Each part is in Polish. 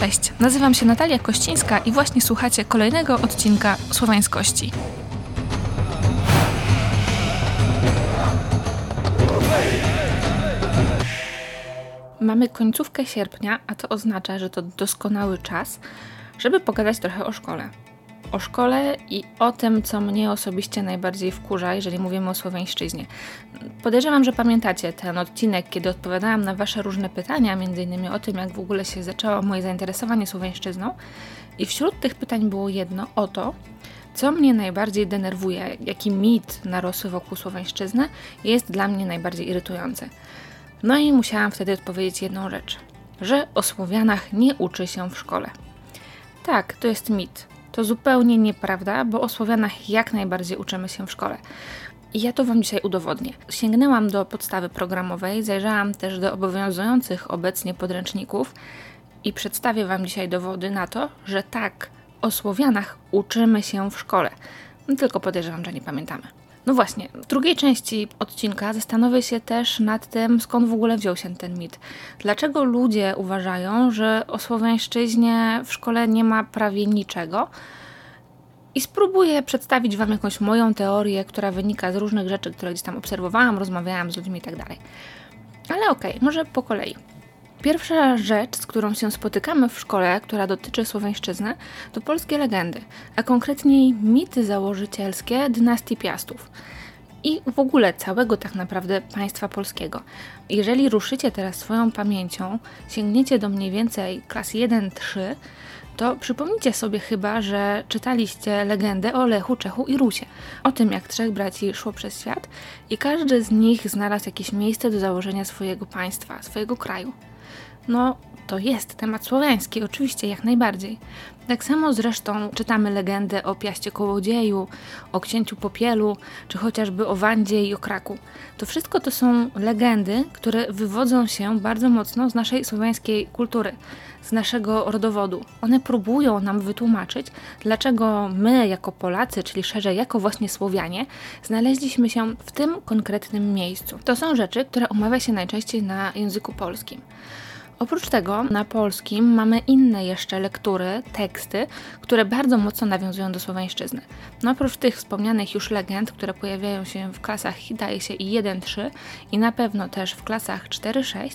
Cześć, nazywam się Natalia Kościńska i właśnie słuchacie kolejnego odcinka Słowiańskości. Mamy końcówkę sierpnia, a to oznacza, że to doskonały czas, żeby pogadać trochę o szkole. O szkole i o tym, co mnie osobiście najbardziej wkurza, jeżeli mówimy o słowiańszczyźnie. Podejrzewam, że pamiętacie ten odcinek, kiedy odpowiadałam na Wasze różne pytania, m.in. o tym, jak w ogóle się zaczęło moje zainteresowanie słowiańszczyzną. I wśród tych pytań było jedno o to, co mnie najbardziej denerwuje, jaki mit narosły wokół słowiańszczyzny jest dla mnie najbardziej irytujący. No i musiałam wtedy odpowiedzieć jedną rzecz, że o Słowianach nie uczy się w szkole. Tak, to jest mit. To zupełnie nieprawda, bo o Słowianach jak najbardziej uczymy się w szkole. I ja to Wam dzisiaj udowodnię. Sięgnęłam do podstawy programowej, zajrzałam też do obowiązujących obecnie podręczników i przedstawię Wam dzisiaj dowody na to, że tak, o Słowianach uczymy się w szkole. No tylko podejrzewam, że nie pamiętamy. No właśnie, w drugiej części odcinka zastanowię się też nad tym, skąd w ogóle wziął się ten mit. Dlaczego ludzie uważają, że o słowiańszczyźnie w szkole nie ma prawie niczego? I spróbuję przedstawić Wam jakąś moją teorię, która wynika z różnych rzeczy, które gdzieś tam obserwowałam, rozmawiałam z ludźmi itd. Tak Ale okej, okay, może po kolei. Pierwsza rzecz, z którą się spotykamy w szkole, która dotyczy słowiańszczyzny, to polskie legendy, a konkretniej mity założycielskie dynastii Piastów i w ogóle całego tak naprawdę państwa polskiego. Jeżeli ruszycie teraz swoją pamięcią, sięgniecie do mniej więcej klas 1-3, to przypomnijcie sobie chyba, że czytaliście legendę o Lechu, Czechu i Rusie. O tym, jak trzech braci szło przez świat i każdy z nich znalazł jakieś miejsce do założenia swojego państwa, swojego kraju. No, to jest temat słowiański, oczywiście, jak najbardziej. Tak samo zresztą czytamy legendę o Piaście Kołodzieju, o Księciu Popielu, czy chociażby o Wandzie i o Kraku. To wszystko to są legendy, które wywodzą się bardzo mocno z naszej słowiańskiej kultury, z naszego rodowodu. One próbują nam wytłumaczyć, dlaczego my, jako Polacy, czyli szerzej jako właśnie Słowianie, znaleźliśmy się w tym konkretnym miejscu. To są rzeczy, które omawia się najczęściej na języku polskim. Oprócz tego na polskim mamy inne jeszcze lektury, teksty, które bardzo mocno nawiązują do słowiańszczyzny. No oprócz tych wspomnianych już legend, które pojawiają się w klasach daje się i 1-3 i na pewno też w klasach 4-6,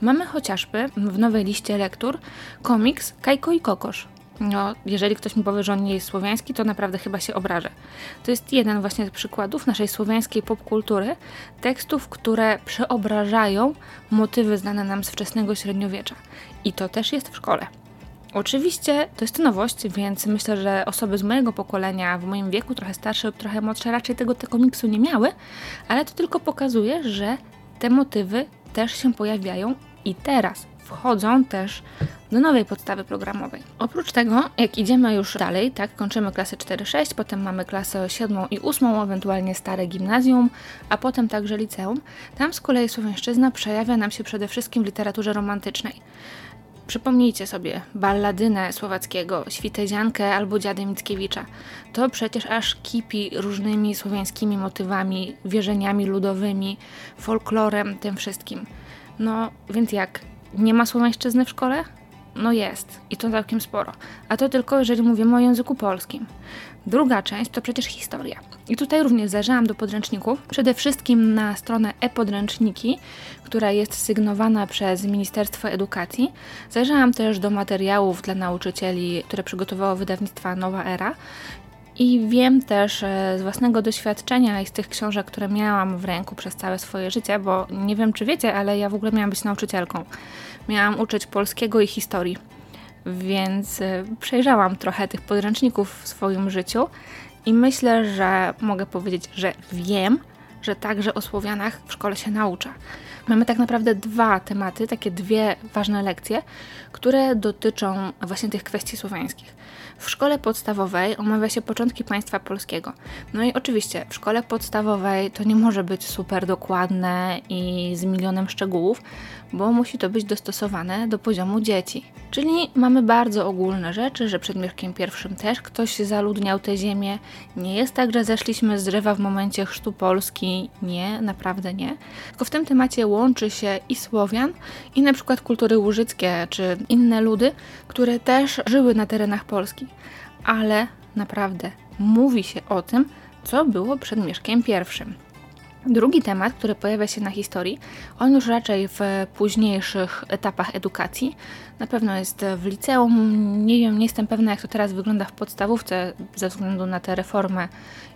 mamy chociażby w nowej liście lektur komiks Kajko i Kokosz, no, jeżeli ktoś mi powie, że on nie jest słowiański, to naprawdę chyba się obrażę. To jest jeden właśnie z przykładów naszej słowiańskiej popkultury, tekstów, które przeobrażają motywy znane nam z wczesnego średniowiecza. I to też jest w szkole. Oczywiście to jest nowość, więc myślę, że osoby z mojego pokolenia, w moim wieku, trochę starsze lub trochę młodsze, raczej tego, tego komiksu nie miały, ale to tylko pokazuje, że te motywy też się pojawiają i teraz wchodzą też do nowej podstawy programowej. Oprócz tego, jak idziemy już dalej, tak, kończymy klasę 4-6, potem mamy klasę 7 i 8, ewentualnie stare gimnazjum, a potem także liceum. Tam z kolei słowiańszczyzna przejawia nam się przede wszystkim w literaturze romantycznej. Przypomnijcie sobie balladynę słowackiego, Świteziankę albo Dziady Mickiewicza. To przecież aż kipi różnymi słowiańskimi motywami, wierzeniami ludowymi, folklorem, tym wszystkim. No, więc jak? Nie ma słowiańszczyzny w szkole? No jest i to całkiem sporo. A to tylko jeżeli mówimy o języku polskim. Druga część to przecież historia. I tutaj również zajrzałam do podręczników, przede wszystkim na stronę e-podręczniki, która jest sygnowana przez Ministerstwo Edukacji. Zajrzałam też do materiałów dla nauczycieli, które przygotowało wydawnictwa Nowa Era. I wiem też e, z własnego doświadczenia i z tych książek, które miałam w ręku przez całe swoje życie, bo nie wiem czy wiecie, ale ja w ogóle miałam być nauczycielką miałam uczyć polskiego i historii. Więc y, przejrzałam trochę tych podręczników w swoim życiu i myślę, że mogę powiedzieć, że wiem, że także o Słowianach w szkole się naucza. Mamy tak naprawdę dwa tematy, takie dwie ważne lekcje, które dotyczą właśnie tych kwestii słowiańskich. W szkole podstawowej omawia się początki państwa polskiego. No i oczywiście w szkole podstawowej to nie może być super dokładne i z milionem szczegółów, bo musi to być dostosowane do poziomu dzieci. Czyli mamy bardzo ogólne rzeczy, że przed Mieszkiem I też ktoś zaludniał tę ziemię. Nie jest tak, że zeszliśmy z drzewa w momencie chrztu Polski. Nie, naprawdę nie. Tylko w tym temacie łączy się i Słowian, i na przykład kultury łużyckie, czy inne ludy, które też żyły na terenach Polski. Ale naprawdę mówi się o tym, co było przed Mieszkiem I. Drugi temat, który pojawia się na historii, on już raczej w późniejszych etapach edukacji. Na pewno jest w liceum, nie wiem, nie jestem pewna jak to teraz wygląda w podstawówce ze względu na tę reformę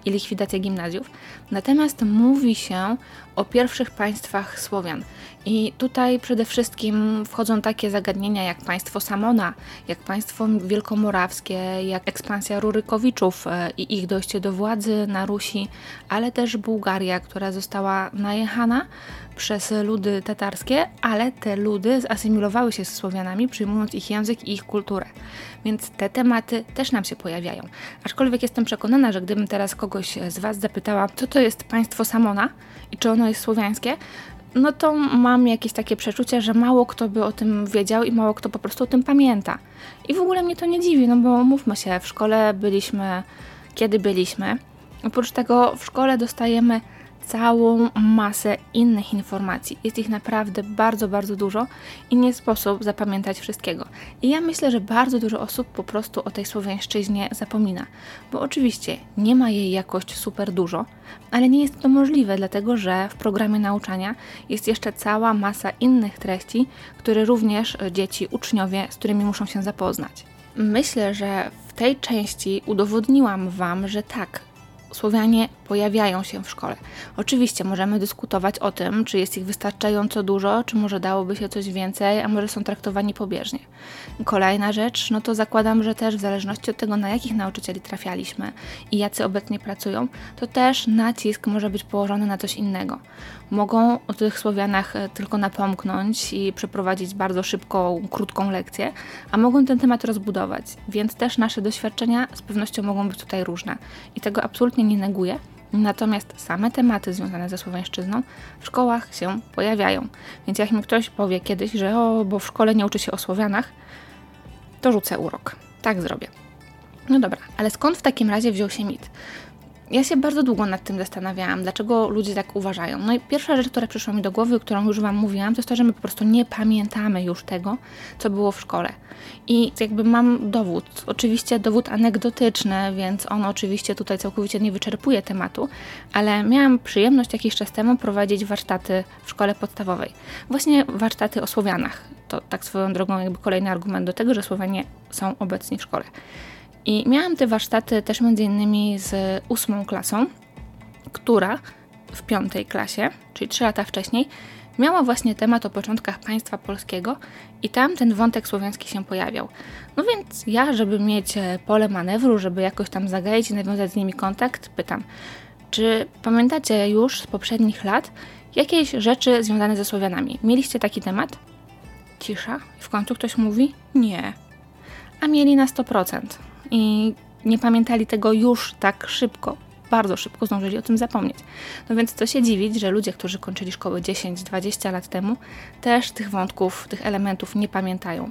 i likwidację gimnazjów. Natomiast mówi się o pierwszych państwach Słowian. I tutaj przede wszystkim wchodzą takie zagadnienia jak państwo Samona, jak państwo wielkomorawskie, jak ekspansja Rurykowiczów e, i ich dojście do władzy na Rusi, ale też Bułgaria, która została najechana przez ludy tatarskie, ale te ludy zasymilowały się z Słowianami, przyjmując ich język i ich kulturę. Więc te tematy też nam się pojawiają. Aczkolwiek jestem przekonana, że gdybym teraz kogoś z Was zapytała, co to jest państwo Samona i czy ono jest słowiańskie, no to mam jakieś takie przeczucie, że mało kto by o tym wiedział i mało kto po prostu o tym pamięta. I w ogóle mnie to nie dziwi, no bo mówmy się, w szkole byliśmy, kiedy byliśmy. Oprócz tego w szkole dostajemy całą masę innych informacji. Jest ich naprawdę bardzo, bardzo dużo i nie sposób zapamiętać wszystkiego. I ja myślę, że bardzo dużo osób po prostu o tej słowiańszczyźnie zapomina, bo oczywiście nie ma jej jakoś super dużo, ale nie jest to możliwe, dlatego że w programie nauczania jest jeszcze cała masa innych treści, które również dzieci, uczniowie, z którymi muszą się zapoznać. Myślę, że w tej części udowodniłam Wam, że tak, Słowianie pojawiają się w szkole. Oczywiście możemy dyskutować o tym, czy jest ich wystarczająco dużo, czy może dałoby się coś więcej, a może są traktowani pobieżnie. Kolejna rzecz, no to zakładam, że też w zależności od tego, na jakich nauczycieli trafialiśmy i jacy obecnie pracują, to też nacisk może być położony na coś innego. Mogą o tych Słowianach e, tylko napomknąć i przeprowadzić bardzo szybką, krótką lekcję, a mogą ten temat rozbudować, więc też nasze doświadczenia z pewnością mogą być tutaj różne i tego absolutnie nie neguję. Natomiast same tematy związane ze słowiańszczyzną w szkołach się pojawiają. Więc jak mi ktoś powie kiedyś, że o, bo w szkole nie uczy się o Słowianach, to rzucę urok. Tak zrobię. No dobra, ale skąd w takim razie wziął się mit? Ja się bardzo długo nad tym zastanawiałam, dlaczego ludzie tak uważają. No i pierwsza rzecz, która przyszła mi do głowy, którą już Wam mówiłam, to jest to, że my po prostu nie pamiętamy już tego, co było w szkole. I jakby mam dowód, oczywiście dowód anegdotyczny, więc on oczywiście tutaj całkowicie nie wyczerpuje tematu, ale miałam przyjemność jakiś czas temu prowadzić warsztaty w szkole podstawowej. Właśnie warsztaty o Słowianach. To tak swoją drogą jakby kolejny argument do tego, że Słowianie są obecni w szkole. I miałam te warsztaty też między innymi z ósmą klasą, która w piątej klasie, czyli trzy lata wcześniej, miała właśnie temat o początkach państwa polskiego i tam ten wątek słowiański się pojawiał. No więc ja, żeby mieć e, pole manewru, żeby jakoś tam zagaić i nawiązać z nimi kontakt, pytam, czy pamiętacie już z poprzednich lat jakieś rzeczy związane ze Słowianami? Mieliście taki temat? Cisza. I w końcu ktoś mówi: Nie. A mieli na 100% i nie pamiętali tego już tak szybko. Bardzo szybko zdążyli o tym zapomnieć. No więc co się dziwić, że ludzie, którzy kończyli szkołę 10-20 lat temu, też tych wątków, tych elementów nie pamiętają.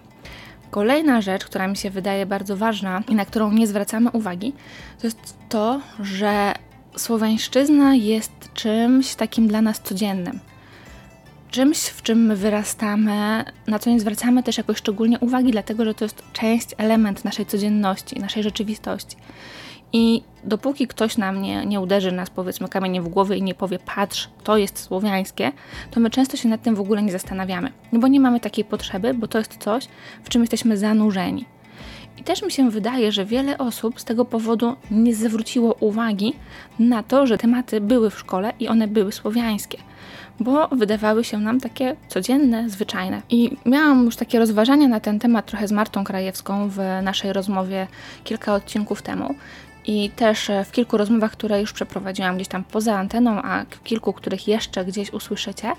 Kolejna rzecz, która mi się wydaje bardzo ważna i na którą nie zwracamy uwagi, to jest to, że słowiańszczyzna jest czymś takim dla nas codziennym czymś, w czym my wyrastamy, na co nie zwracamy też jakoś szczególnie uwagi, dlatego że to jest część, element naszej codzienności, naszej rzeczywistości. I dopóki ktoś nam nie, nie uderzy nas, powiedzmy, kamieniem w głowę i nie powie, patrz, to jest słowiańskie, to my często się nad tym w ogóle nie zastanawiamy. No bo nie mamy takiej potrzeby, bo to jest coś, w czym jesteśmy zanurzeni. I też mi się wydaje, że wiele osób z tego powodu nie zwróciło uwagi na to, że tematy były w szkole i one były słowiańskie bo wydawały się nam takie codzienne, zwyczajne. I miałam już takie rozważania na ten temat trochę z Martą Krajewską w naszej rozmowie kilka odcinków temu. I też w kilku rozmowach, które już przeprowadziłam gdzieś tam poza anteną, a w kilku, których jeszcze gdzieś usłyszycie,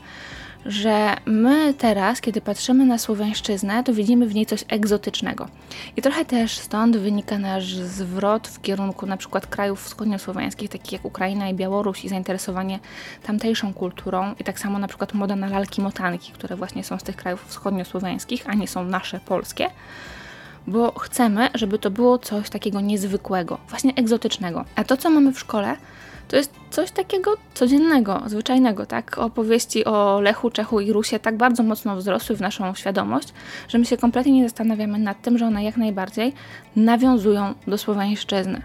że my teraz, kiedy patrzymy na słowiańszczyznę, to widzimy w niej coś egzotycznego. I trochę też stąd wynika nasz zwrot w kierunku na przykład krajów wschodniosłowiańskich, takich jak Ukraina i Białoruś i zainteresowanie tamtejszą kulturą i tak samo na przykład moda na lalki motanki, które właśnie są z tych krajów wschodniosłowiańskich, a nie są nasze polskie bo chcemy, żeby to było coś takiego niezwykłego, właśnie egzotycznego. A to, co mamy w szkole, to jest coś takiego codziennego, zwyczajnego, tak? Opowieści o Lechu, Czechu i Rusie tak bardzo mocno wzrosły w naszą świadomość, że my się kompletnie nie zastanawiamy nad tym, że one jak najbardziej nawiązują do słowiańszczyzny.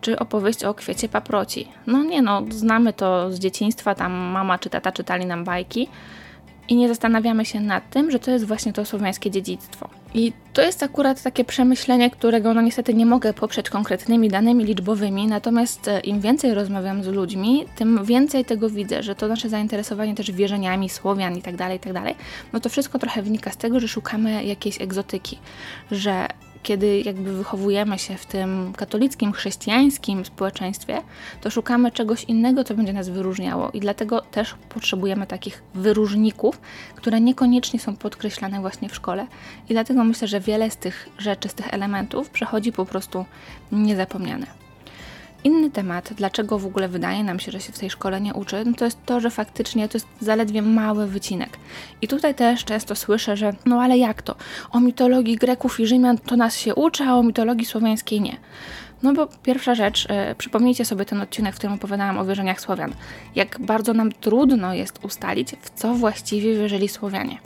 Czy opowieść o kwiecie paproci. No nie no, znamy to z dzieciństwa, tam mama czy tata czytali nam bajki, i nie zastanawiamy się nad tym, że to jest właśnie to słowiańskie dziedzictwo. I to jest akurat takie przemyślenie, którego no niestety nie mogę poprzeć konkretnymi danymi liczbowymi, natomiast e, im więcej rozmawiam z ludźmi, tym więcej tego widzę, że to nasze zainteresowanie też wierzeniami Słowian i tak dalej, i tak dalej, no to wszystko trochę wynika z tego, że szukamy jakiejś egzotyki, że kiedy jakby wychowujemy się w tym katolickim, chrześcijańskim społeczeństwie, to szukamy czegoś innego, co będzie nas wyróżniało i dlatego też potrzebujemy takich wyróżników, które niekoniecznie są podkreślane właśnie w szkole i dlatego myślę, że wiele z tych rzeczy, z tych elementów przechodzi po prostu niezapomniane. Inny temat, dlaczego w ogóle wydaje nam się, że się w tej szkole nie uczy, no to jest to, że faktycznie to jest zaledwie mały wycinek. I tutaj też często słyszę, że no ale jak to? O mitologii Greków i Rzymian to nas się uczy, a o mitologii słowiańskiej nie. No bo pierwsza rzecz, yy, przypomnijcie sobie ten odcinek, w którym opowiadałam o wierzeniach Słowian. Jak bardzo nam trudno jest ustalić, w co właściwie wierzyli Słowianie.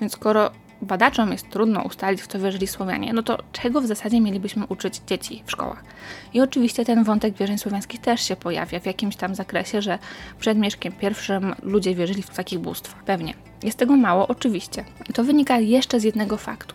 Więc skoro badaczom jest trudno ustalić, w co wierzyli Słowianie, no to czego w zasadzie mielibyśmy uczyć dzieci w szkołach? I oczywiście ten wątek wierzeń słowiańskich też się pojawia w jakimś tam zakresie, że przed Mieszkiem I ludzie wierzyli w takich bóstwa. Pewnie. Jest tego mało, oczywiście. To wynika jeszcze z jednego faktu,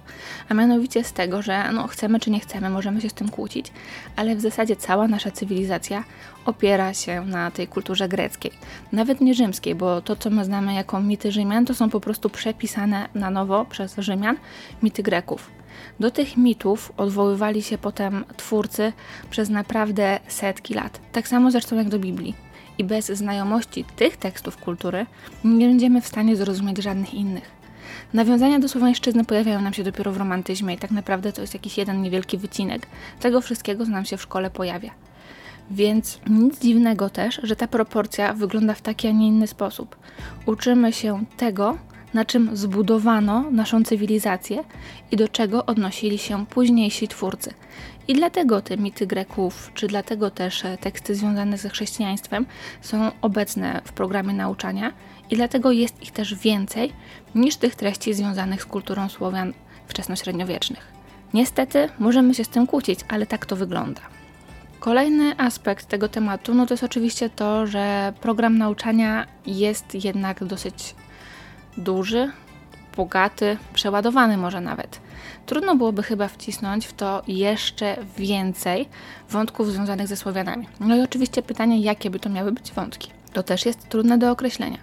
a mianowicie z tego, że no, chcemy czy nie chcemy, możemy się z tym kłócić, ale w zasadzie cała nasza cywilizacja opiera się na tej kulturze greckiej. Nawet nie rzymskiej, bo to, co my znamy jako mity Rzymian, to są po prostu przepisane na nowo przez Rzymian mity Greków. Do tych mitów odwoływali się potem twórcy przez naprawdę setki lat. Tak samo zresztą jak do Biblii i bez znajomości tych tekstów kultury nie będziemy w stanie zrozumieć żadnych innych. Nawiązania do słowiańszczyzny pojawiają nam się dopiero w romantyzmie i tak naprawdę to jest jakiś jeden niewielki wycinek tego wszystkiego, co nam się w szkole pojawia. Więc nic dziwnego też, że ta proporcja wygląda w taki, a nie inny sposób. Uczymy się tego, na czym zbudowano naszą cywilizację i do czego odnosili się późniejsi twórcy. I dlatego te mity Greków, czy dlatego też e, teksty związane ze chrześcijaństwem są obecne w programie nauczania i dlatego jest ich też więcej niż tych treści związanych z kulturą Słowian wczesnośredniowiecznych. Niestety możemy się z tym kłócić, ale tak to wygląda. Kolejny aspekt tego tematu no to jest oczywiście to, że program nauczania jest jednak dosyć duży, bogaty, przeładowany może nawet. Trudno byłoby chyba wcisnąć w to jeszcze więcej wątków związanych ze Słowianami. No i oczywiście pytanie, jakie by to miały być wątki. To też jest trudne do określenia.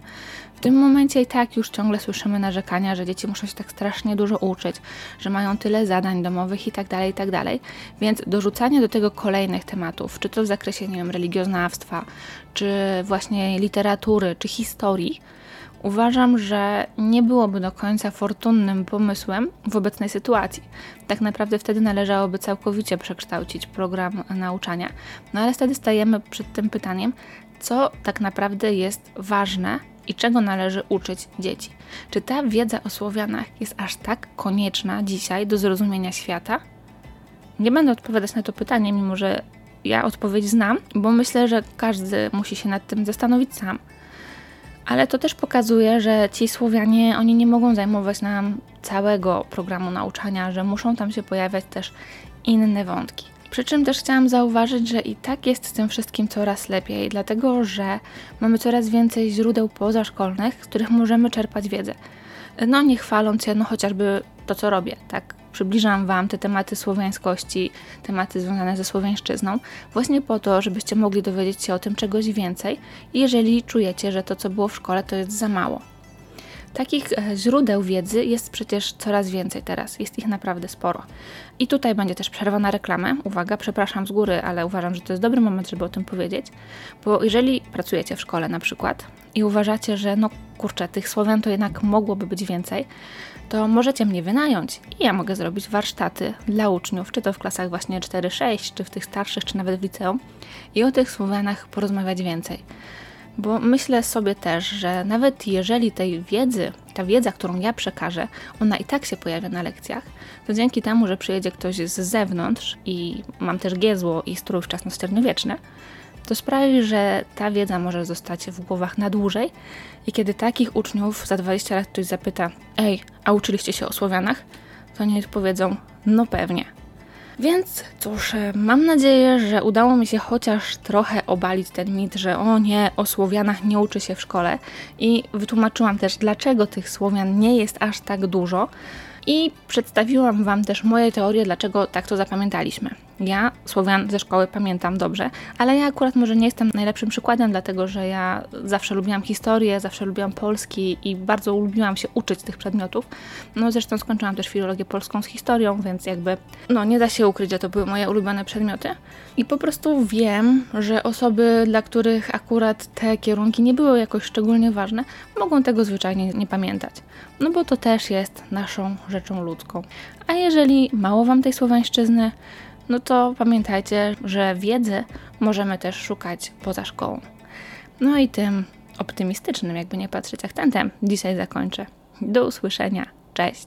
W tym momencie i tak już ciągle słyszymy narzekania, że dzieci muszą się tak strasznie dużo uczyć, że mają tyle zadań domowych i tak dalej, i tak. Więc dorzucanie do tego kolejnych tematów, czy to w zakresie, nie wiem, religioznawstwa, czy właśnie literatury, czy historii, Uważam, że nie byłoby do końca fortunnym pomysłem w obecnej sytuacji. Tak naprawdę wtedy należałoby całkowicie przekształcić program nauczania. No ale wtedy stajemy przed tym pytaniem, co tak naprawdę jest ważne i czego należy uczyć dzieci. Czy ta wiedza o Słowianach jest aż tak konieczna dzisiaj do zrozumienia świata? Nie będę odpowiadać na to pytanie, mimo że ja odpowiedź znam, bo myślę, że każdy musi się nad tym zastanowić sam. Ale to też pokazuje, że ci Słowianie, oni nie mogą zajmować nam całego programu nauczania, że muszą tam się pojawiać też inne wątki. Przy czym też chciałam zauważyć, że i tak jest z tym wszystkim coraz lepiej, dlatego że mamy coraz więcej źródeł pozaszkolnych, z których możemy czerpać wiedzę. No nie chwaląc się, no chociażby to, co robię, tak? Przybliżam Wam te tematy słowiańskości, tematy związane ze słowiańszczyzną, właśnie po to, żebyście mogli dowiedzieć się o tym czegoś więcej, jeżeli czujecie, że to, co było w szkole, to jest za mało. Takich e, źródeł wiedzy jest przecież coraz więcej teraz, jest ich naprawdę sporo. I tutaj będzie też przerwa na reklamę. Uwaga, przepraszam z góry, ale uważam, że to jest dobry moment, żeby o tym powiedzieć, bo jeżeli pracujecie w szkole na przykład i uważacie, że no kurczę, tych Słowian to jednak mogłoby być więcej, to możecie mnie wynająć i ja mogę zrobić warsztaty dla uczniów, czy to w klasach właśnie 4-6, czy w tych starszych, czy nawet w liceum i o tych Słowianach porozmawiać więcej. Bo myślę sobie też, że nawet jeżeli tej wiedzy, ta wiedza, którą ja przekażę, ona i tak się pojawia na lekcjach, to dzięki temu, że przyjedzie ktoś z zewnątrz i mam też giezło i strój wczesno-średniowieczny, to sprawi, że ta wiedza może zostać w głowach na dłużej i kiedy takich uczniów za 20 lat ktoś zapyta Ej, a uczyliście się o Słowianach? To nie powiedzą, no pewnie. Więc cóż, e, mam nadzieję, że udało mi się chociaż trochę obalić ten mit, że o nie, o Słowianach nie uczy się w szkole i wytłumaczyłam też, dlaczego tych Słowian nie jest aż tak dużo i przedstawiłam Wam też moje teorie, dlaczego tak to zapamiętaliśmy. Ja Słowian ze szkoły pamiętam dobrze, ale ja akurat może nie jestem najlepszym przykładem, dlatego że ja zawsze lubiłam historię, zawsze lubiłam polski i bardzo lubiłam się uczyć tych przedmiotów. No zresztą skończyłam też filologię polską z historią, więc jakby no nie da się ukryć, że to były moje ulubione przedmioty. I po prostu wiem, że osoby, dla których akurat te kierunki nie były jakoś szczególnie ważne, mogą tego zwyczajnie nie pamiętać. No bo to też jest naszą rzeczą ludzką. A jeżeli mało Wam tej słowiańszczyzny, no to pamiętajcie, że wiedzy możemy też szukać poza szkołą. No i tym optymistycznym, jakby nie patrzeć akcentem, dzisiaj zakończę. Do usłyszenia. Cześć!